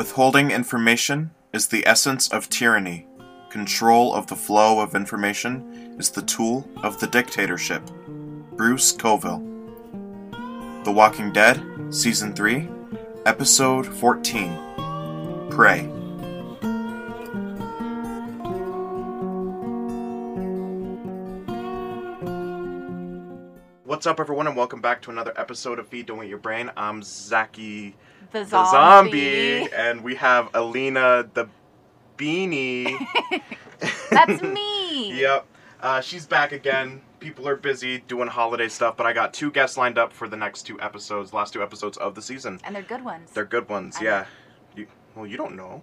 Withholding information is the essence of tyranny. Control of the flow of information is the tool of the dictatorship. Bruce Coville. The Walking Dead, Season 3, Episode 14 Prey. What's up, everyone, and welcome back to another episode of Feed Don't Eat Your Brain. I'm Zaki The the zombie. zombie, and we have Alina the beanie. That's me. Yep. Uh, she's back again. People are busy doing holiday stuff, but I got two guests lined up for the next two episodes, last two episodes of the season. And they're good ones. They're good ones, I yeah. You, well, you don't know.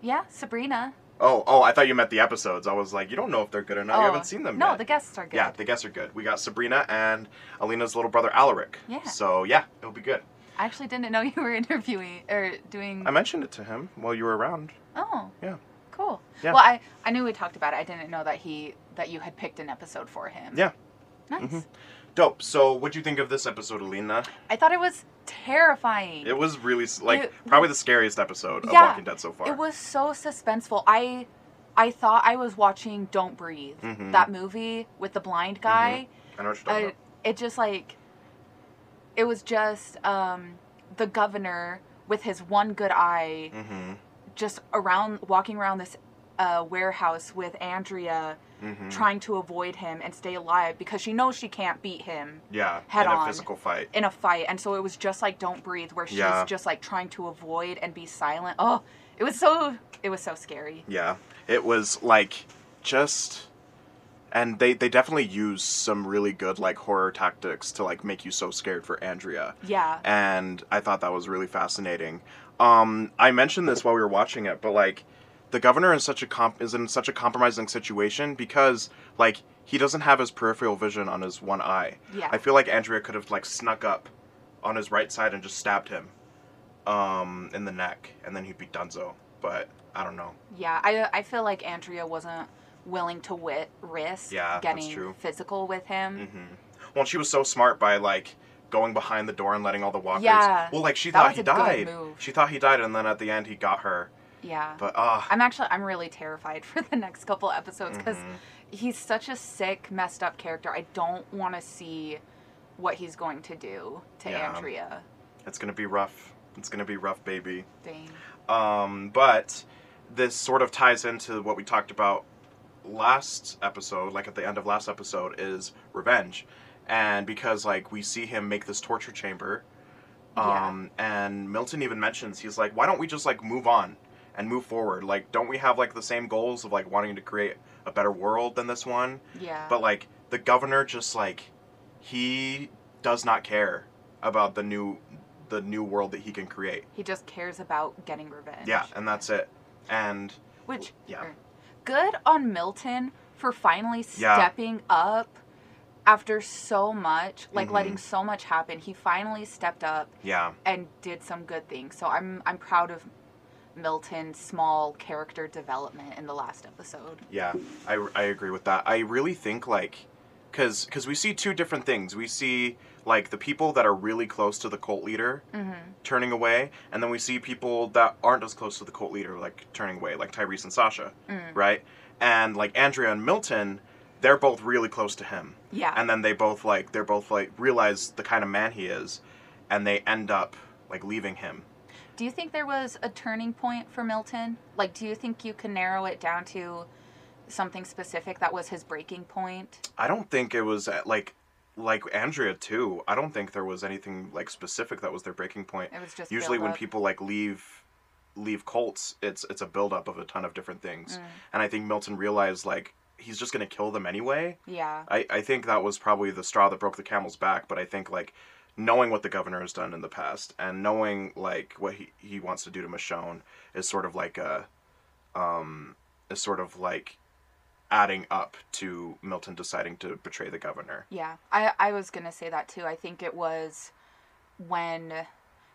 yeah, Sabrina. Oh, oh, I thought you meant the episodes. I was like, you don't know if they're good or not. oh, You haven't seen them No, yet. the guests are good. Yeah, the guests are good. We got Sabrina and Alina's little brother Alaric. Yeah. So yeah, it'll be good. I actually didn't know you were interviewing or doing. I mentioned it to him while you were around. oh. Yeah. Cool. Yeah. Well, I I knew we talked about it. I didn't know that he that you had picked an episode for him. Yeah. Nice. Mhm. Dope. So, what'd you think of this episode, Alina? I thought it was terrifying. It was really like It- probably the scariest eepisode of Yeah, Walking Dead so far. It was so suspenseful. I I thought I was watching Don't Breathe, Mhm. that movie with the blind guy. I know what you're talking I, it just like it was just um the governor with his one good eye. Mm-hmm. just around walking around this uh, warehouse with Andrea Mm-hmm. trying to avoid him and stay alive because she knows she can't beat him yeah. head in on. a physical fight. in a fight and so it was just like don't breathe where she's Yeah. just like trying to avoid and be silent oh it was so it was so scary Yeah. It was like just and they they definitely use some really good like horror tactics to like make you so scared for Andrea. yeah and I thought that was really fascinating. Um, I mentioned this while we were watching it, but like the governor is such a comp- is in such a compromising situation because like he doesn't have his peripheral vision on his one eye. yeah I feel like Andrea could have like snuck up on his right side and just stabbed him um, in the neck, and then he'd be Dunzo. But I don't know. yeah I, I feel like Andrea wasn't willing to wit risk Yeah, getting physical with him hmm Well, she was so smart by like going behind the door and letting all the walkers. Yeah, Well, like she thought he died. She thought he died, and then at the end he got her. Yeah But ah. I'm actually I'm really terrified for the next couple episodes because mhm. he's such a sick, messed up character. I don't want to see what he's going to do to Yeah. Andrea. It's gonna be rough. It's gonna be rough, baby. Dang. Um, but this sort of ties into what we talked about last episode, like at the end of last episode, is revenge. And because like we see him make this torture chamber, Yeah. um, and Milton even mentions he's like, why don't we just like move on and move forward? Like, don't we have like the same goals of like wanting to create a better world than this one? Yeah. But like the governor just like he does not care about the new the new world that he can create. he just cares about getting revenge. Yeah, and that's it. And Which yeah. er, good on Milton for finally Yeah. stepping up after so much, like Mhm. letting so much happen. He finally stepped up yeah, and did some good things. So I'm I'm proud of Milton's small character development in the last episode. yeah, I, I agree with that. I really think like, cause cause we see two different things. We see like the people that are really close to the cult leader Mm-hmm. turning away, and then we see people that aren't as close to the cult leader like turning away, like Tyrese and Sasha, Mm. right? And like Andrea and Milton, they're both really close to him. Yeah. and then they both like they're both like realize the kind of man he is and they end up like leaving him Do you think there was a turning point for Milton? Like, do you think you can narrow it down to something specific that was his breaking point? i don't think it was uh, like like andrea too i don't think there was anything like specific that was their breaking point It was just usually when people like leave leave cults it's it's a buildup of a ton of different things and i think milton realized like he's just gonna kill them anyway Yeah. I, I think that was probably the straw that broke the camel's back, but I think like knowing what the governor has done in the past and knowing like what he, he wants to do to Michonne is sort of like a um is sort of like adding up to Milton deciding to betray the governor. Yeah. I I was gonna say that too. I think it was when,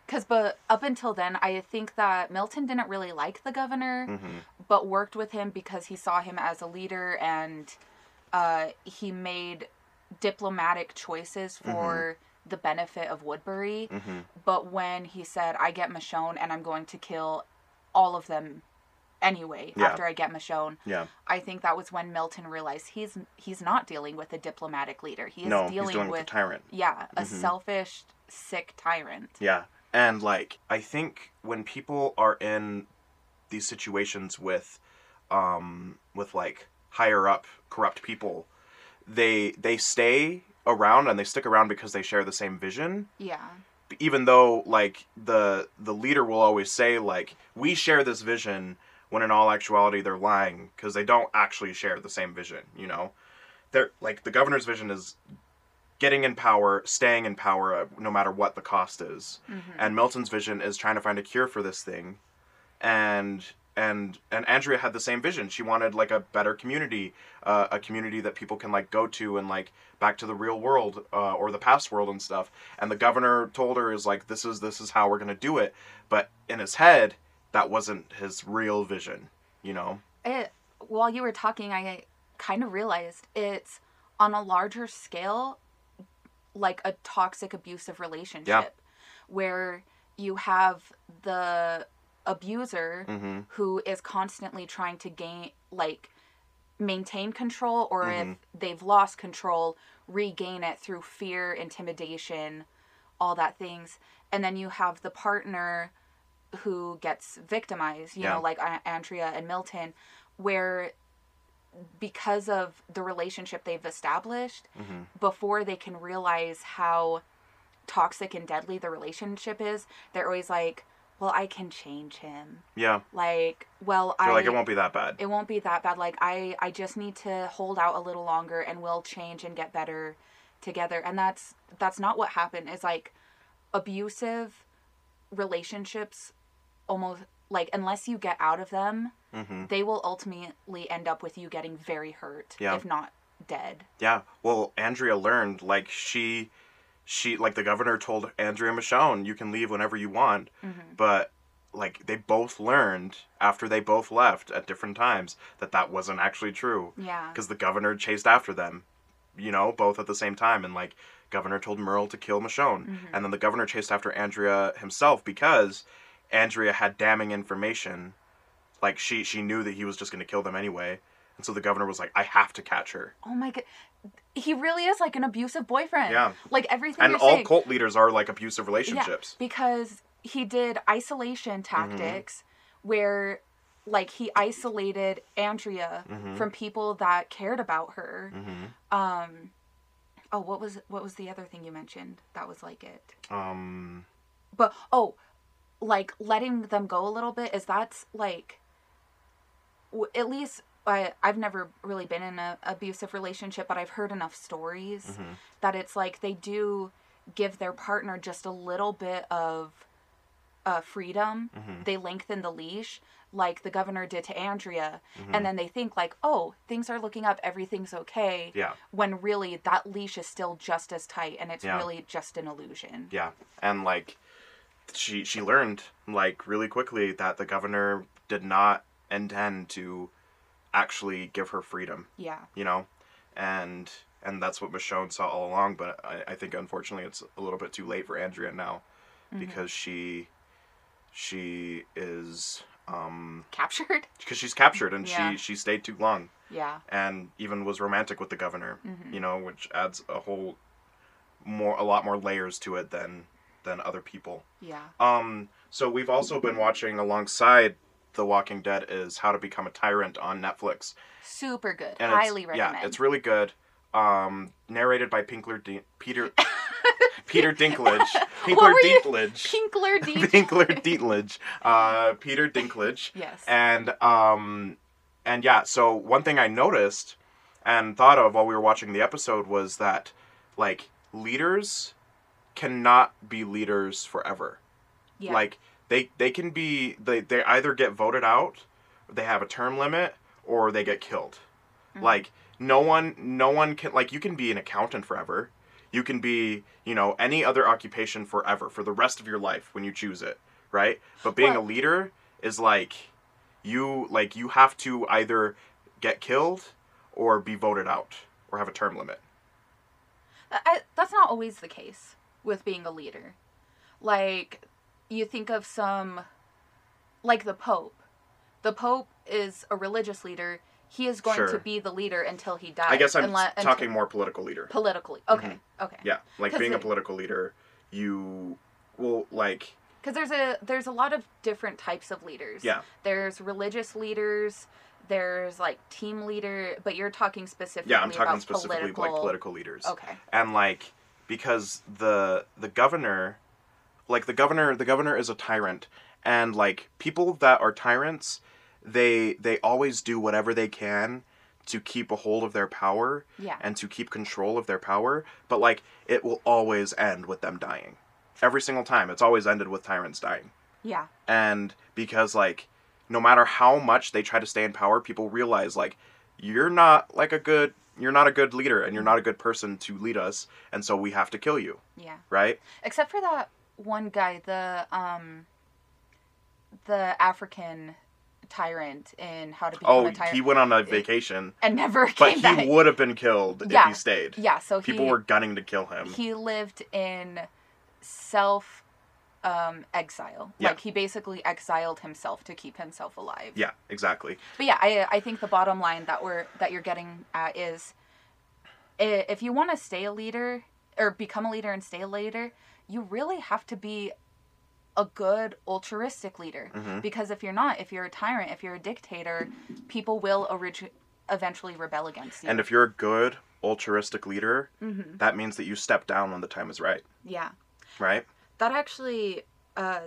because but up until then, I think that Milton didn't really like the governor. hmm but worked with him because he saw him as a leader and uh, he made diplomatic choices for the benefit of Woodbury. hmm But when he said, I get Michonne and I'm going to kill all of them anyway Yeah. after I get Michonne. Yeah. I think that was when Milton realized he's he's not dealing with a diplomatic leader. He is no, dealing, he's dealing with with a tyrant. yeah, a Mhm. selfish, sick tyrant. Yeah. And like I think when people are in these situations with um with like higher up corrupt people, they they stay around and they stick around because they share the same vision Yeah. even though like the the leader will always say like we share this vision when in all actuality they're lying because they don't actually share the same vision you know they're like the governor's vision is getting in power staying in power uh, no matter what the cost is Mhm. and milton's vision is trying to find a cure for this thing and and and andrea had the same vision. She wanted like a better community uh, a community that people can like go to and like back to the real world uh, or the past world and stuff. And the governor told her is like this is this is how we're going to do it. But in his head that wasn't his real vision you know? It while you were talking i kind of realized it's on a larger scale like a toxic abusive relationship where you have the abuser mm-hmm who is constantly trying to gain like maintain control or Mhm. if they've lost control regain it through fear intimidation all that things and then you have the partner who gets victimized you Yeah. know like A- andrea and milton where because of the relationship they've established mm-hmm before they can realize how toxic and deadly the relationship is they're always like well i can change him. Yeah. Like well they're i like it won't be that bad. It won't be that bad. Like i i just need to hold out a little longer and we'll change and get better together. And that's that's not what happened. Is like abusive relationships almost like unless you get out of them mm-hmm. they will ultimately end up with you getting very hurt Yeah. if not dead. Yeah, well, Andrea learned like she, she like the governor told Andrea Michonne, you can leave whenever you want, Mhm. but like they both learned after they both left at different times that that wasn't actually true yeah because the governor chased after them, you know, both at the same time, and like governor told Merle to kill Michonne, Mhm. and then the governor chased after Andrea himself because Andrea had damning information, like she she knew that he was just going to kill them anyway. And so the governor was like, "I have to catch her." oh my god he really is like an abusive boyfriend Yeah. like everything and all saying. cult leaders are like abusive relationships. Yeah, because he did isolation tactics where like he isolated Andrea Mhm. from people that cared about her. hmm Um oh what was what was the other thing you mentioned that was like it? Um, But oh like letting them go a little bit is that's like w- at least I, I've never really been in an abusive relationship, but I've heard enough stories mhm. that it's like they do give their partner just a little bit of uh, freedom. Mhm. They lengthen the leash, like the governor did to Andrea, Mhm. and then they think like, oh, things are looking up, everything's okay. yeah, When really that leash is still just as tight, and it's Yeah. really just an illusion. yeah, and like she she learned like really quickly that the governor did not intend to actually give her freedom, Yeah. you know, and and that's what Michonne saw all along. But I, I think unfortunately it's a little bit too late for Andrea now Mhm. because she she is um Captured. because she's captured and Yeah. she she stayed too long. Yeah. and even was romantic with the governor Mhm. you know which adds a whole more a lot more layers to it than than other people Yeah. um so we've also been watching alongside the walking dead is how to become a tyrant on netflix Super good. and Highly recommend. yeah it's really good um narrated by pinkler D- peter peter dinklage pinkler were you- dinklage Pinkler D. pinkler dinklage uh peter dinklage yes. and um and yeah so one thing i noticed and thought of while we were watching the episode was that like leaders cannot be leaders forever yeah. like they they can be they they either get voted out they have a term limit or they get killed. Mhm. like no one no one can like you can be an accountant forever. You can be you know any other occupation forever for the rest of your life when you choose it right? But being Well- a leader is like you like you have to either get killed or be voted out or have a term limit. I, that's not always the case with being a leader. Like, you think of some like the Pope. The Pope is a religious leader. He is going Sure. to be the leader until he dies. I guess I'm unle- until- talking more political leader. politically. Okay, mm-hmm. okay. Yeah, like being a political leader, you will like Because there's a there's a lot of different types of leaders. Yeah. There's religious leaders. There's like team leader, but you're talking specifically. yeah, I'm talking about specifically political... like political leaders. Okay. and like because the the governor like the governor the governor is a tyrant. And like people that are tyrants they they always do whatever they can to keep a hold of their power Yeah. and to keep control of their power. But like it will always end with them dying. Every single time. It's always ended with tyrants dying. Yeah. and because like no matter how much they try to stay in power people realize like you're not like a good you're not a good leader and you're not a good person to lead us. And so we have to kill you. Yeah. right? Except for that one guy, the um, the African tyrant in How to Become oh a Tyrant, he went on a vacation and never but came he would have been killed if he stayed Yeah. So people he were gunning to kill him he lived in self um, exile. Yeah. Like he basically exiled himself to keep himself alive. yeah exactly But yeah, I I think the bottom line that we're that you're getting at is i- if you want to stay a leader or become a leader and stay a leader, you really have to be a good altruistic leader Mhm. because if you're not, if you're a tyrant, if you're a dictator, people will eventually rebel against you. and if you're a good altruistic leader Mhm. that means that you step down when the time is right yeah. right that actually uh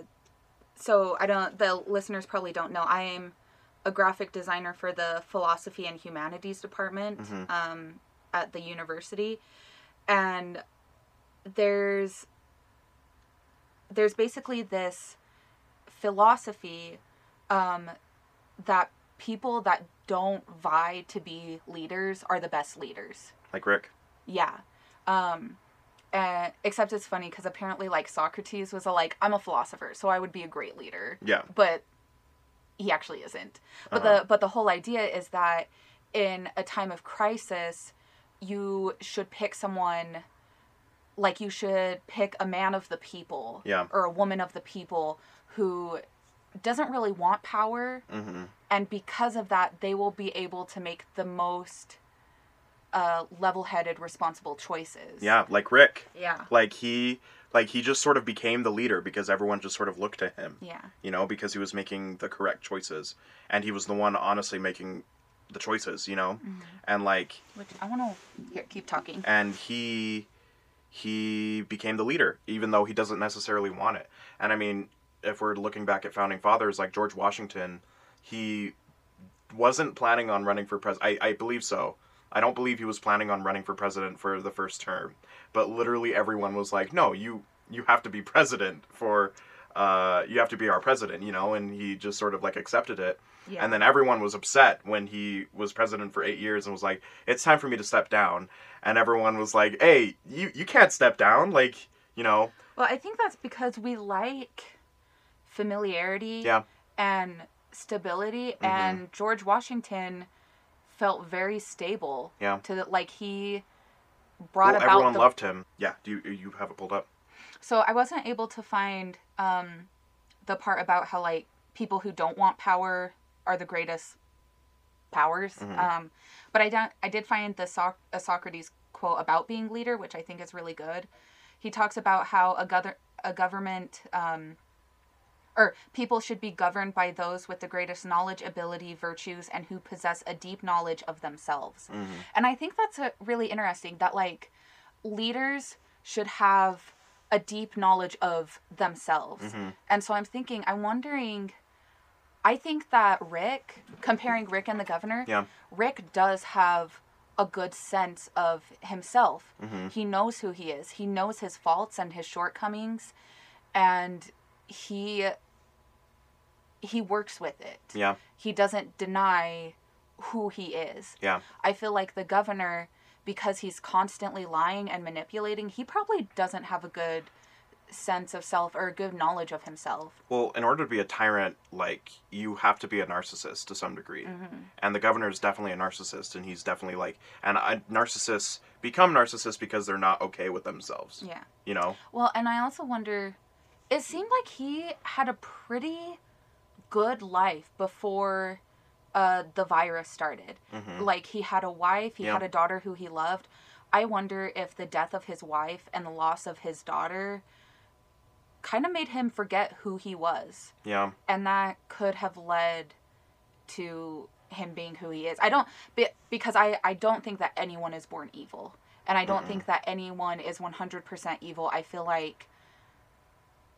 so i don't the listeners probably don't know i am a graphic designer for the philosophy and humanities department Mhm. um at the university and there's there's basically this philosophy um that people that don't vie to be leaders are the best leaders like rick yeah. Um and except it's funny because apparently like Socrates was a like, I'm a philosopher, so I would be a great leader. yeah But he actually isn't. But Uh-huh. the but the whole idea is that in a time of crisis, you should pick someone like you should pick a man of the people Yeah. or a woman of the people who doesn't really want power. Hmm and because of that they will be able to make the most uh, level-headed responsible choices. Yeah like rick. Yeah. Like he like he just sort of became the leader because everyone just sort of looked to him. Yeah. You know because he was making the correct choices. And he was the one honestly making the choices you know? And like which i want to keep talking. And he he became the leader even though he doesn't necessarily want it. And i mean if we're looking back at founding fathers like george washington he wasn't planning on running for president I, I believe so. I don't believe he was planning on running for president for the first term. But literally everyone was like no you you have to be president for uh, you have to be our president you know and he just sort of like accepted it yeah and then everyone was upset when he was president for eight years and was like, it's time for me to step down. And everyone was like, hey, you, you can't step down. Like, you know, well i think that's because we like familiarity Yeah. and stability Mhm. and george washington felt very stable Yeah. to the, like he brought well, about everyone the loved him. Yeah. Do you, you have it pulled up? So I wasn't able to find um, the part about how like people who don't want power are the greatest powers. Mhm. Um, but I don't. I did find the a Socrates quote about being leader, which I think is really good. He talks about how a gov- a government um, or people should be governed by those with the greatest knowledge, ability, virtues, and who possess a deep knowledge of themselves. Mhm. And I think that's a really interesting that like leaders should have a deep knowledge of themselves. Mhm. And so I'm thinking, I'm wondering I think that Rick, comparing Rick and the governor, Yeah. Rick does have a good sense of himself. Mhm. He knows who he is. He knows his faults and his shortcomings and he he works with it Yeah. he doesn't deny who he is. Yeah. I feel like the governor, because he's constantly lying and manipulating, he probably doesn't have a good sense of self or a good knowledge of himself. Well, in order to be a tyrant, like, you have to be a narcissist to some degree. Mm-hmm. And the governor is definitely a narcissist, and he's definitely like, and uh, narcissists become narcissists because they're not okay with themselves. Yeah. You know? Well, and I also wonder, it seemed like he had a pretty good life before uh, the virus started. Mhm. Like he had a wife, he Yeah. had a daughter who he loved. I wonder if the death of his wife and the loss of his daughter kind of made him forget who he was. Yeah. And that could have led to him being who he is. I don't because I I don't think that anyone is born evil. And I don't think that anyone is 100% evil. I feel like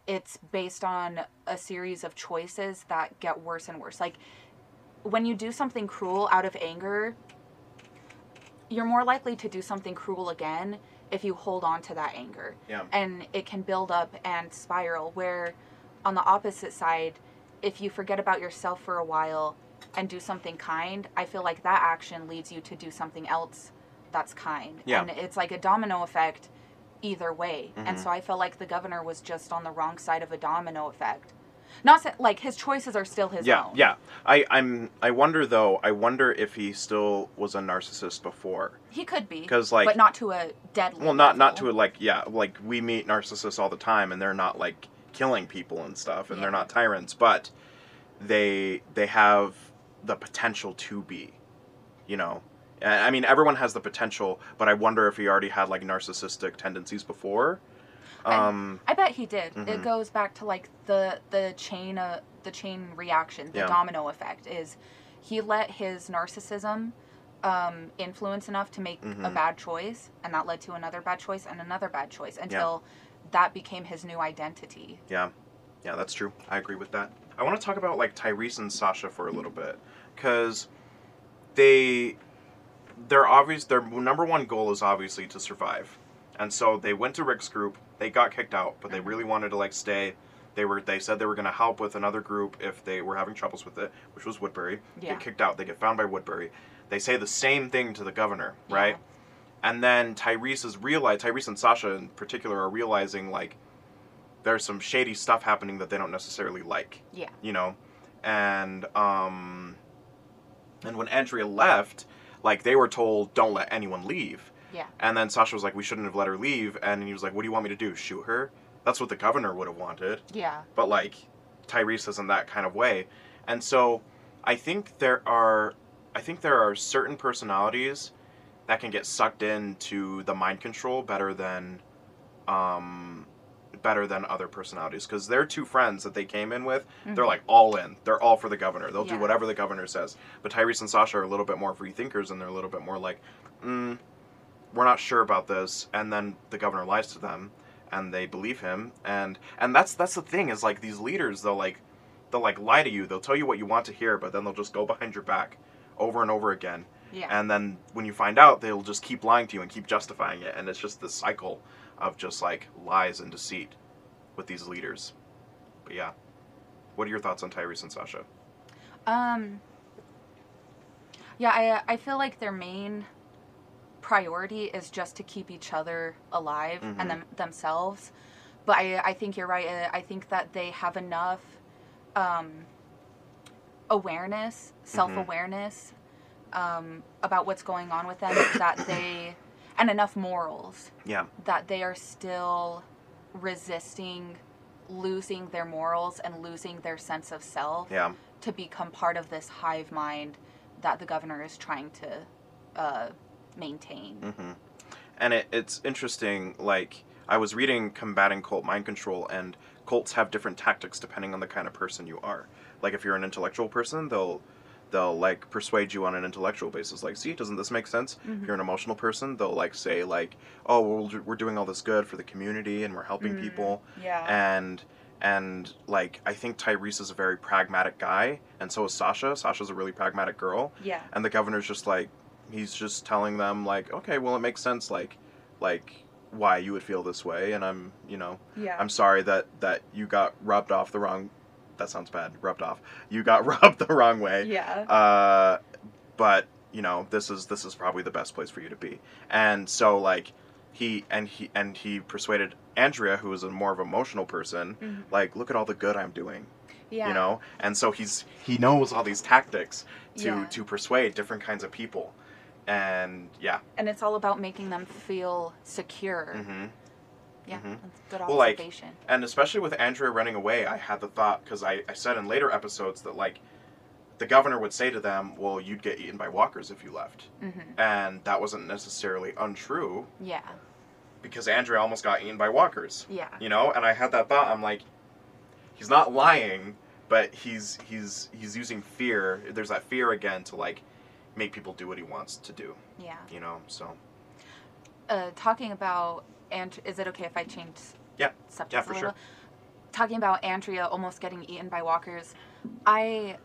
it's based on a series of choices that get worse and worse. Like when you do something cruel out of anger, you're more likely to do something cruel again if you hold on to that anger. Yeah. And it can build up and spiral. Where on the opposite side, if you forget about yourself for a while and do something kind, I feel like that action leads you to do something else that's kind. Yeah. And it's like a domino effect either way. And Mhm. so I felt like the governor was just on the wrong side of a domino effect. Not sa- like his choices are still his Yeah, own. yeah. I, I'm. I wonder though. I wonder if he still was a narcissist before. He could be. 'Cause, like- but not to a deadly Well, not not to a, like yeah, like we meet narcissists all the time, and they're not like killing people and stuff, and they're not tyrants, but they they have the potential to be, you know. I mean, everyone has the potential, but I wonder if he already had like narcissistic tendencies before. I- Um, I bet he did. Mhm. It goes back to like the the chain uh, the chain reaction, the Yeah. domino effect is he let his narcissism um, influence enough to make a Mhm. bad choice, and that led to another bad choice and another bad choice until that became his new identity. Yeah, yeah, that's true. I agree with that. I want to talk about like Tyrese and Sasha for a little bit because they, they're obvious. Their number one goal is obviously to survive, and so they went to Rick's group. They got kicked out, but they really wanted to like stay. They were. They said they were going to help with another group if they were having troubles with it, which was Woodbury. Yeah. Get kicked out. They get found by Woodbury. They say the same thing to the governor, right? Yeah. And then Tyrese is realize Tyrese and Sasha in particular are realizing like there's some shady stuff happening that they don't necessarily like. Yeah. You know? And um and when Andrea left, like they were told don't let anyone leave. Yeah. And then Sasha was like, We shouldn't have let her leave and he was like, What do you want me to do? Shoot her? That's what the governor would have wanted Yeah. but like Tyrese isn't that kind of way. And so I think there are I think there are certain personalities that can get sucked into the mind control better than um better than other personalities because they're two friends that they came in with they're Mhm. like all in they're all for the governor they'll do whatever the governor says but tyrese and sasha are a little bit more free thinkers and they're a little bit more like mm, we're not sure about this and then the governor lies to them and they believe him and and that's that's the thing is like these leaders they'll like they'll like lie to you they'll tell you what you want to hear but then they'll just go behind your back over and over again Yeah. and then when you find out they'll just keep lying to you and keep justifying it and it's just this cycle of just like lies and deceit with these leaders but yeah what are your thoughts on tyrese and sasha Um. Yeah, I I feel like their main priority is just to keep each other alive Mhm. and them themselves. But I I think you're right. I, think that they have enough um, awareness, self awareness um, about what's going on with them that they and enough morals yeah that they are still resisting losing their morals and losing their sense of self yeah to become part of this hive mind that the governor is trying to uh, maintain. hmm And it, it's interesting. Like I was reading combating cult mind control, and cults have different tactics depending on the kind of person you are. Like if you're an intellectual person, they'll they'll like persuade you on an intellectual basis. Like, see, doesn't this make sense? If you're an emotional person, they'll like say like, oh, well, we're doing all this good for the community and we're helping Mm. people. Yeah. and and like I think Tyrese is a very pragmatic guy, and so is Sasha. Sasha's a really pragmatic girl, yeah. and the governor's just like he's just telling them like, okay, well it makes sense like like why you would feel this way, and I'm you know Yeah. I'm sorry that that you got rubbed off the wrong. That sounds bad. Rubbed off. You got rubbed the wrong way. yeah. Uh, but you know this is this is probably the best place for you to be and so like he and he and he persuaded andrea who is a more of emotional person Mhm. like look at all the good i'm doing yeah. you know and so he's he knows all these tactics to Yeah. to persuade different kinds of people and yeah And it's all about making them feel secure. hmm Yeah, Mhm. that's good Well, like, observation. And especially with Andrea running away, I had the thought because I, I said in later episodes that like the governor would say to them, "Well, you'd get eaten by walkers if you left," hmm and that wasn't necessarily untrue Yeah, because Andrea almost got eaten by walkers. yeah, You know, and I had that thought. I'm like, he's not lying, but he's he's he's using fear. There's that fear again to like make people do what he wants to do. yeah. You know, so Uh, talking about and is it okay if I change Yeah. subjects Yeah, for sure. Talking about Andrea almost getting eaten by walkers, I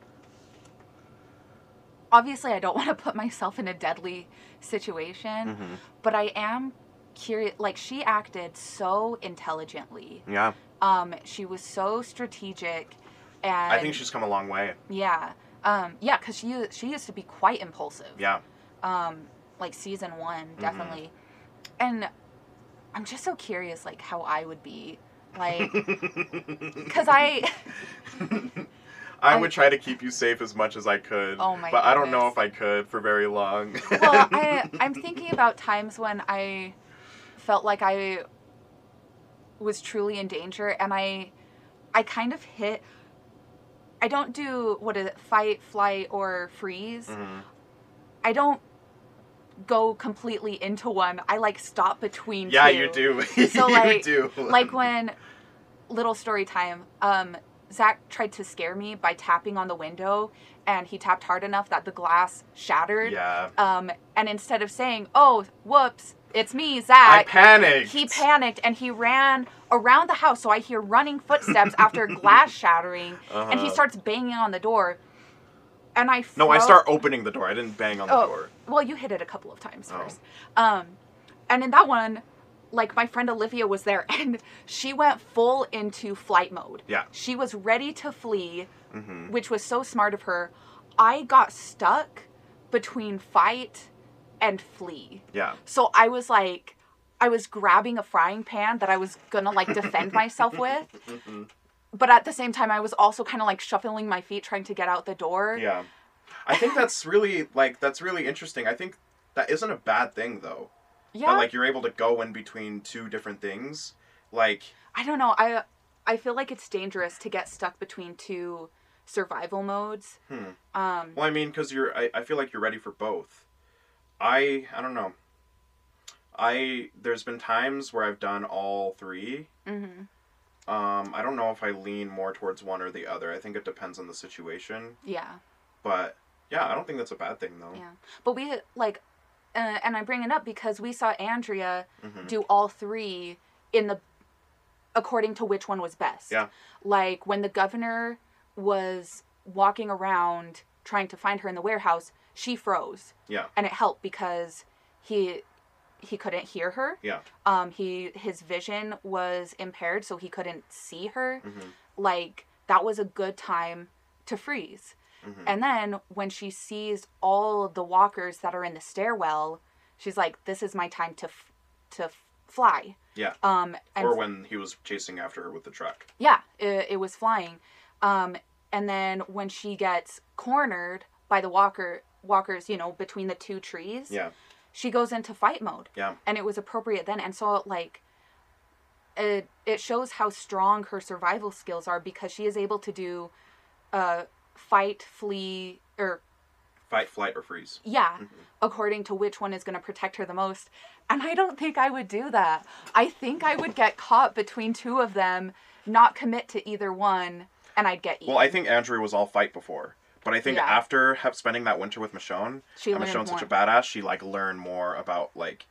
obviously I don't want to put myself in a deadly situation, Mhm. but I am curious. Like she acted so intelligently. yeah, Um, she was so strategic, and I think she's come a long way. yeah, um, yeah, because she she used to be quite impulsive. Yeah, um like season one Mm-hmm. definitely and i'm just so curious like how i would be like because i I would try to keep you safe as much as I could. Oh my But I don't know if I could for very long. well i i'm thinking about times when i felt like i was truly in danger and i i kind of hit i don't do what is it fight flight or freeze Mhm. i don't go completely into one i like stop between Yeah, two. you do. So, you like- do. like when little story time um zach tried to scare me by tapping on the window and he tapped hard enough that the glass shattered Yeah. um and instead of saying oh whoops it's me Zach," I panicked. he panicked and he ran around the house so i hear running footsteps after glass shattering and he Uh-huh. starts banging on the door and i No, I start opening the door. I didn't bang on the Oh. door. well, you hit it a couple of times Oh. first. Um, and in that one, like my friend Olivia was there, and she went full into flight mode. Yeah. She was ready to flee, hmm which was so smart of her. I got stuck between fight and flee. Yeah. So I was like, I was grabbing a frying pan that I was gonna like defend myself with, Mhm. but at the same time, I was also kind of like shuffling my feet trying to get out the door. Yeah. I think that's really like that's really interesting. I think that isn't a bad thing though. Yeah. That like you're able to go in between two different things. Like I don't know. I I feel like it's dangerous to get stuck between two survival modes. hmm. Um, Well, I mean, because you're, I, I feel like you're ready for both. I, I don't know. I, there's been times where I've done all three. mhm. Um, I don't know if I lean more towards one or the other. I think it depends on the situation. Yeah, But yeah, I don't think that's a bad thing though. yeah. But we like, uh, and I bring it up because we saw Andrea hmm do all three in the according to which one was best. Yeah. Like when the governor was walking around trying to find her in the warehouse, she froze. Yeah. And it helped because he he couldn't hear her. Yeah. Um he his vision was impaired so he couldn't see her. Mm-hmm. Like that was a good time to freeze. Mm-hmm. And then when she sees all the walkers that are in the stairwell, she's like this is my time to f- to f- fly. Yeah. Um and or when he was chasing after her with the truck. yeah, it, it was flying. Um, and then when she gets cornered by the walker walkers, you know, between the two trees, Yeah. She goes into fight mode. Yeah. And it was appropriate then. And so like it it shows how strong her survival skills are because she is able to do uh fight, flee or Fight, flight, or freeze. yeah, Mhm. according to which one is going to protect her the most. And I don't think I would do that. I think I would get caught between two of them, not commit to either one, and I'd get eaten. Well, I think Andrea was all fight before. But I think Yeah. after have, spending that winter with Michonne, she and Michonne's more. such a badass, she like learned more about like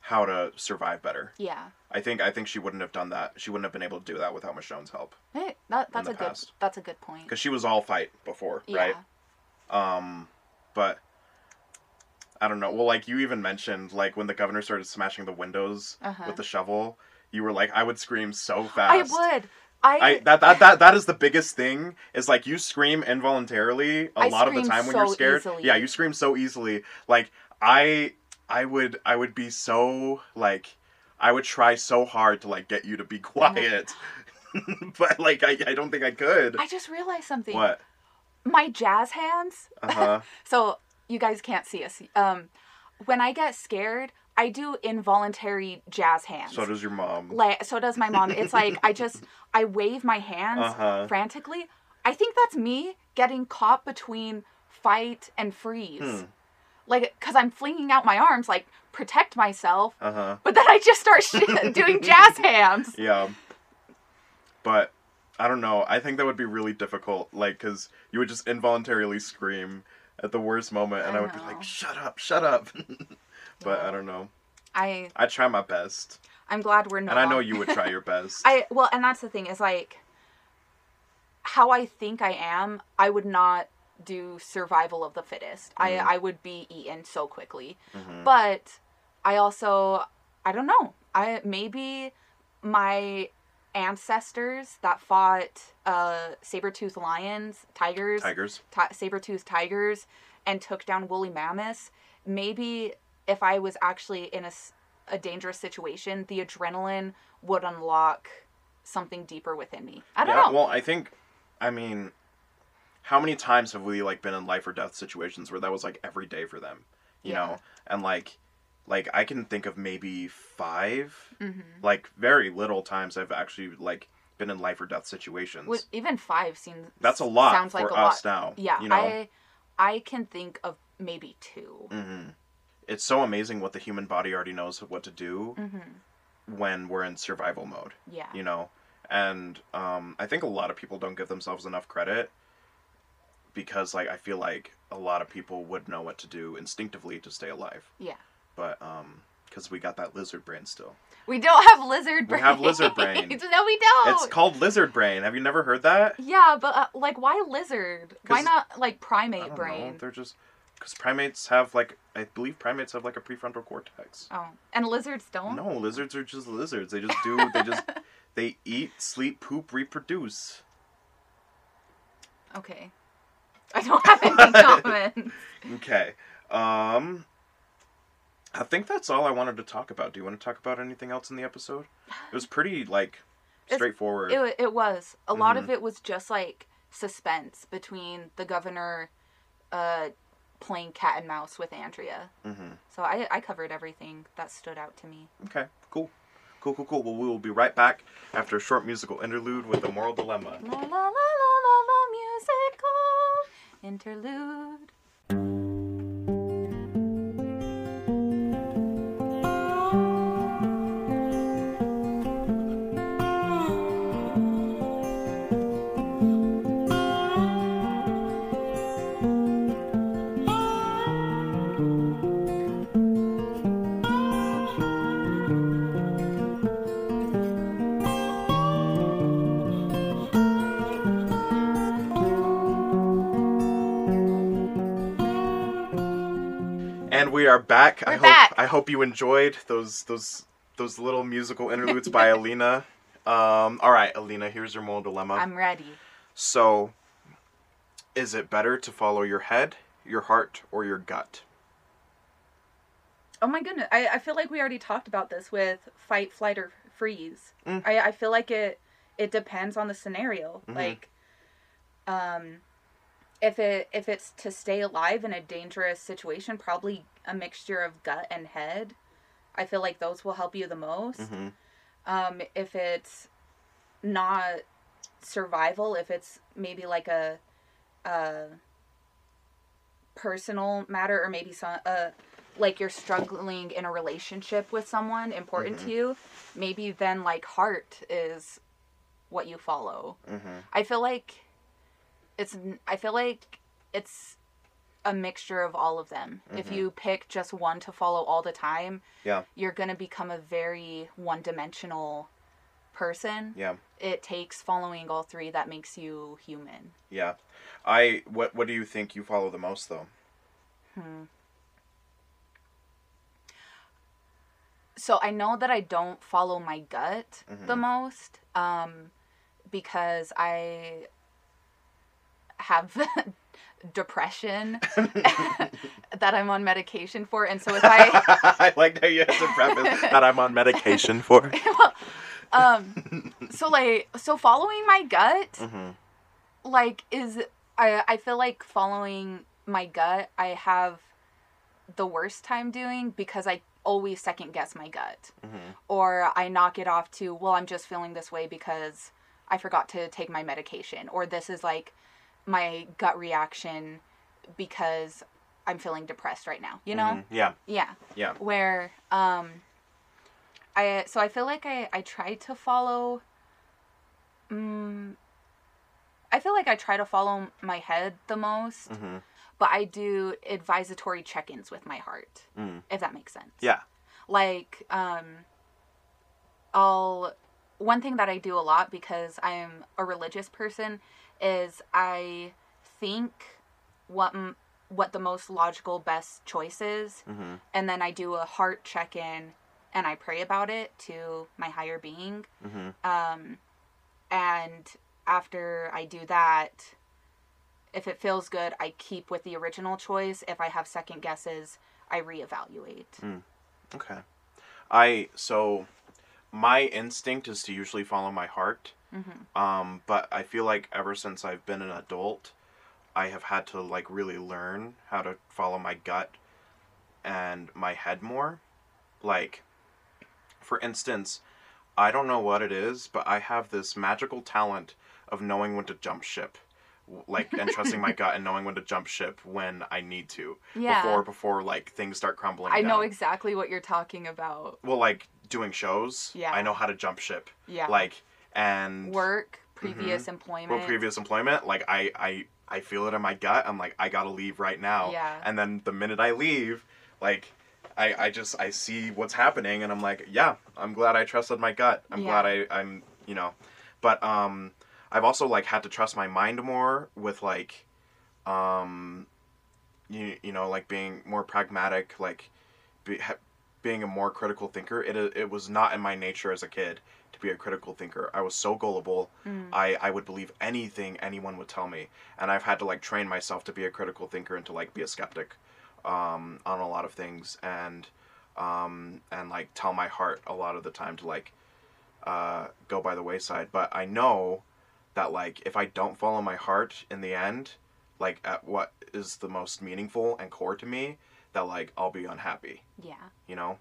how to survive better. yeah, I think I think she wouldn't have done that. She wouldn't have been able to do that without Michonne's help hey, that, that's a good that's a good point. because she was all fight before, Yeah, right? Um, but I don't know. Well, like you even mentioned, like when the governor started smashing the windows uh-huh. with the shovel, you were like, I would scream so fast. I would. I, I that, that that that is the biggest thing is like you scream involuntarily a I lot of the time when you're scared. easily. Yeah, you scream so easily. Like I I would I would be so like I would try so hard to like get you to be quiet. but like I, I don't think I could. I just realized something. what? My jazz hands. Uh-huh. So you guys can't see us. Um, when I get scared, I do involuntary jazz hands. So does your mom. like so does my mom. It's like I just I wave my hands Uh-huh. frantically. I think that's me getting caught between fight and freeze. Hmm. Like cuz I'm flinging out my arms like protect myself, Uh huh. but then I just start sh- doing jazz hands. Yeah. But I don't know. I think that would be really difficult. Like, because you would just involuntarily scream at the worst moment, and I I, would be like, "Shut up, shut up." but Yeah. I don't know. I I try my best, I'm glad we're not and I know you would try your best. I well, and that's the thing is like how I think I am. I would not do survival of the fittest. Mhm. I I would be eaten so quickly. Mhm. But I also I don't know. I maybe my ancestors that fought uh saber-toothed lions, tigers, Tigers. ti- saber-toothed tigers and took down woolly mammoths maybe if i was actually in a dangerous situation the adrenaline would unlock something deeper within me i don't yeah. know Well, I think, I mean, how many times have we like been in life or death situations where that was like every day for them, you Yeah. know? And like, like I can think of maybe 5 hmm like very little times I've actually like been in life or death situations. With, even five seems That's a lot sounds for like a us lot now. yeah you know, i i can think of maybe 2 hmm it's so amazing what the human body already knows what to do mm-hmm. when we're in survival mode. yeah You know, and um, I think a lot of people don't give themselves enough credit because, like, I feel like a lot of people would know what to do instinctively to stay alive. yeah But um, because we got that lizard brain still. we don't have lizard brain. We have lizard brain. no we don't It's called lizard brain. Have you never heard that? yeah but uh, like why lizard Why not like primate don't know. brain They're just because primates have like I believe primates have like a prefrontal cortex. oh and lizards don't No, lizards are just lizards. They just do. They just they eat, sleep, poop, reproduce. Okay. I don't have any comments. Okay. Um. I think that's all I wanted to talk about. Do you want to talk about anything else in the episode? It was pretty like straightforward. It, it was. A lot Mm-hmm. of it was just like suspense between the governor uh, playing cat and mouse with Andrea. hmm So I, I covered everything that stood out to me. Okay. Cool. Cool. Cool. Cool. Well, we will be right back after a short musical interlude with the moral dilemma. La la la la la la musical interlude. And we are back. I hope back. I hope you enjoyed those those those little musical interludes by Alina. Um, all right, Alina, here's your moral dilemma. I'm ready. So, is it better to follow your head, your heart, or your gut? Oh my goodness. I, I feel like we already talked about this with fight, flight, or freeze. Mm. I, I feel like it it depends on the scenario. Mhm. Like um if it if it's to stay alive in a dangerous situation, probably a mixture of gut and head. I feel like those will help you the most. hmm Um if it's not survival, if it's maybe like a uh personal matter or maybe some uh like you're struggling in a relationship with someone important Mhm. to you, maybe then like heart is what you follow. hmm I feel like it's I feel like it's a mixture of all of them. If Mhm. you pick just one to follow all the time, Yeah. you're going to become a very one-dimensional person. Yeah. It takes following all three that makes you human. Yeah. I what what do you think you follow the most though? Hmm. So I know that I don't follow my gut the Mhm. most um, because I have depression that I'm on medication for, and so if I I like how you had to preface that I'm on medication for. um, so like so following my gut hmm like is I I feel like following my gut I have the worst time doing because I always second guess my gut. Mhm. Or I knock it off to, well, I'm just feeling this way because I forgot to take my medication. Or this is like my gut reaction because I'm feeling depressed right now. You know? Mhm. Yeah. Yeah. Yeah. Where um I so I feel like I I try to follow um I feel like I try to follow my head the most, Mhm. but I do advisatory check-ins with my heart, Mm. if that makes sense. Yeah. Like um I'll one thing that I do a lot because I'm a religious person is I think what m- what the most logical best choice is Mhm. and then I do a heart check in and I pray about it to my higher being. Mhm. Um, and after I do that, if it feels good, I keep with the original choice. If I have second guesses, I reevaluate. Okay. I so my instinct is to usually follow my heart. Hmm Um, but I feel like ever since I've been an adult, I have had to like really learn how to follow my gut and my head more. Like, for instance, I don't know what it is, but I have this magical talent of knowing when to jump ship. Like and trusting my gut and knowing when to jump ship when I need to Yeah. before before like things start crumbling. I know exactly what you're talking about. well, like doing shows. Yeah. I know how to jump ship. Yeah. Like and Work, previous employment. well, previous employment, like I, I, I feel it in my gut. I'm like, I gotta leave right now. Yeah. And then the minute I leave, like, I, I just I see what's happening, and I'm like, yeah, I'm glad I trusted my gut. I'm Yeah. glad I, I'm, you know, but um, I've also like had to trust my mind more with like, um, you, you know, like being more pragmatic, like, be, ha, being a more critical thinker. It it was not in my nature as a kid to be a critical thinker. I was so gullible. Mm. I, I would believe anything anyone would tell me. And I've had to like train myself to be a critical thinker and to like be a skeptic um, on a lot of things and um, and like tell my heart a lot of the time to like uh, go by the wayside. But I know that like if I don't follow my heart in the end, like at what is the most meaningful and core to me, that like I'll be unhappy Yeah. you know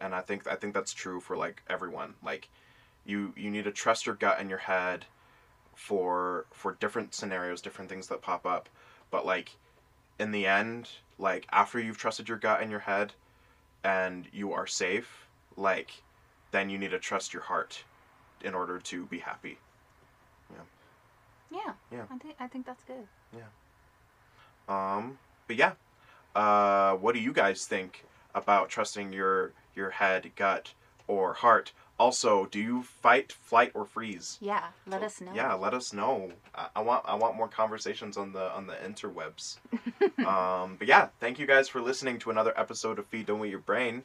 and i think i think that's true for like everyone like you you need to trust your gut and your head for for different scenarios different things that pop up but like in the end like after you've trusted your gut and your head and you are safe like then you need to trust your heart in order to be happy Yeah. Yeah. Yeah. I think I think that's good. Yeah. Um, but yeah, uh, what do you guys think about trusting your your head, gut, or heart? Also, do you fight, flight, or freeze? Yeah. Let us know. Yeah, let us know. I, I want I want more conversations on the on the interwebs. um, but yeah, thank you guys for listening to another episode of Feed Don't Eat Your Brain.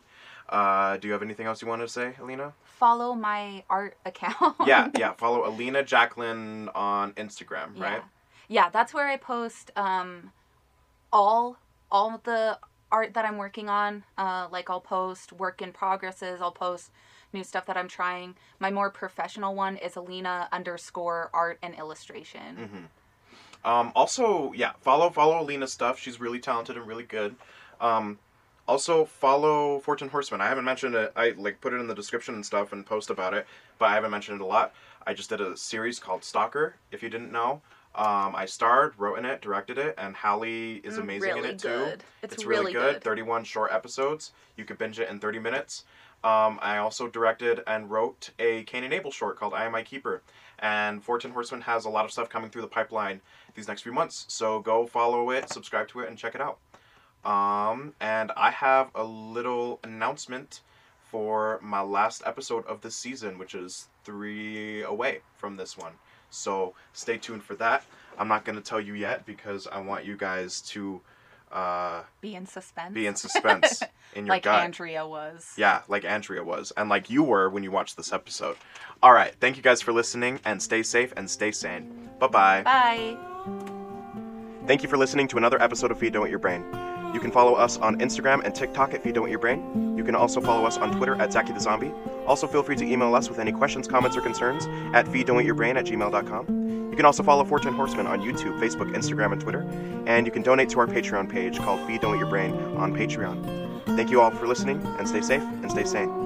Uh, do you have anything else you want to say, Alina? Follow my art account. yeah, yeah. Follow Alina Jacqueline on Instagram, Yeah. right? Yeah, that's where I post um all all the art that I'm working on. Uh like I'll post work in progresses, I'll post new stuff that I'm trying. My more professional one is Alina underscore art and illustration. Mm-hmm. Um, also, yeah, follow follow Alina's stuff. She's really talented and really good. Um, also follow Fortune Horseman. I haven't mentioned it. I like put it in the description and stuff and post about it, but I haven't mentioned it a lot. I just did a series called Stalker. If you didn't know, um, I starred, wrote in it, directed it, and Hallie is Mm, amazing in really it too. good. It's, It's really, really good. good. 31 short episodes. You could binge it in 30 minutes. Um, I also directed and wrote a Cain and Abel short called I Am My Keeper. And Fortune Horseman has a lot of stuff coming through the pipeline these next few months. So go follow it, subscribe to it, and check it out. Um, and I have a little announcement for my last episode of this season, which is three away from this one. So stay tuned for that. I'm not going to tell you yet because I want you guys to uh, Be in suspense. be in suspense in your like gut. Andrea was. Yeah, like Andrea was, and like you were when you watched this episode. All right, thank you guys for listening, and stay safe and stay sane. Bye bye. Bye. Thank you for listening to another episode of Feed Don't Eat Your Brain. You can follow us on Instagram and TikTok at Feed Don't Eat Your Brain. You can also follow us on Twitter at Zaki the Zombie. Also, feel free to email us with any questions, comments, or concerns at feeddon'teatyourbrain at gmail.com. You can also follow Fortune Horseman on YouTube, Facebook, Instagram, and Twitter. And you can donate to our Patreon page called Feed Don't Eat Your Brain on Patreon. thank you all for listening and stay safe and stay sane.